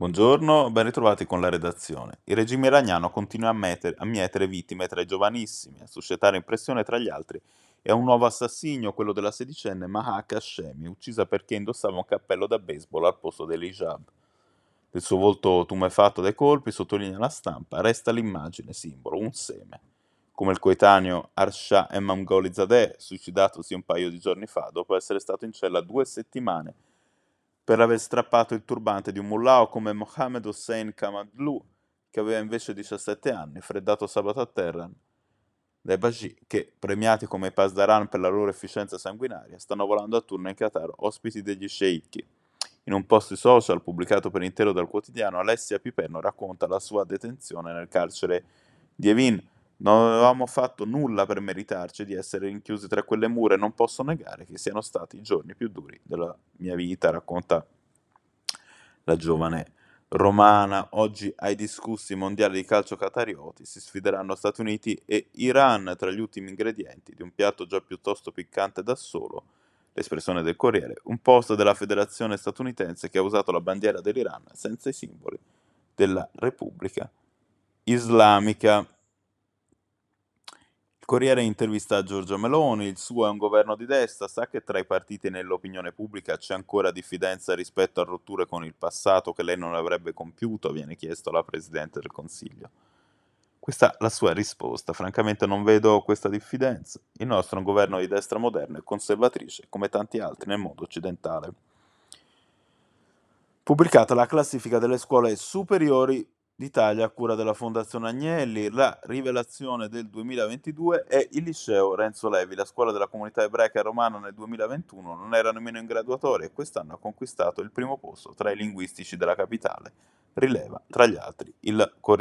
Buongiorno, ben ritrovati con la redazione. Il regime iraniano continua a, metere, a mietere vittime tra i giovanissimi, a suscitare impressione tra gli altri e a un nuovo assassinio, quello della sedicenne Mahak Hashemi, uccisa perché indossava un cappello da baseball al posto dell'hijab. Del suo volto tumefatto dai colpi, sottolinea la stampa, resta l'immagine simbolo, un seme. Come il coetaneo Arsha Emamgolizadeh, suicidatosi un paio di giorni fa dopo essere stato in cella due settimane per aver strappato il turbante di un mullao come Mohammed Hossein Kamadlou, che aveva invece 17 anni, freddato sabato a Teheran dai Baji, che, premiati come i Pasdaran per la loro efficienza sanguinaria, stanno volando a turno in Qatar, ospiti degli sceicchi. In un post social pubblicato per intero dal quotidiano, Alessia Piperno racconta la sua detenzione nel carcere di Evin, non avevamo fatto nulla per meritarci di essere rinchiusi tra quelle mura e non posso negare che siano stati i giorni più duri della mia vita, racconta la giovane romana. Oggi ai discussi mondiali di calcio catarioti si sfideranno Stati Uniti e Iran tra gli ultimi ingredienti di un piatto già piuttosto piccante da solo, l'espressione del Corriere, un post della federazione statunitense che ha usato la bandiera dell'Iran senza i simboli della Repubblica Islamica. Corriere intervista Giorgia Meloni, il suo è un governo di destra, sa che tra i partiti nell'opinione pubblica c'è ancora diffidenza rispetto a rotture con il passato che lei non avrebbe compiuto, viene chiesto alla Presidente del Consiglio. Questa è la sua risposta, francamente non vedo questa diffidenza. Il nostro è un governo di destra moderna e conservatrice, come tanti altri nel mondo occidentale. Pubblicata la classifica delle scuole superiori d'Italia a cura della Fondazione Agnelli. La rivelazione del 2022 è il liceo Renzo Levi, la scuola della comunità ebraica romana nel 2021 non era nemmeno in graduatoria e quest'anno ha conquistato il primo posto tra i linguistici della capitale. Rileva, tra gli altri, il Corriere.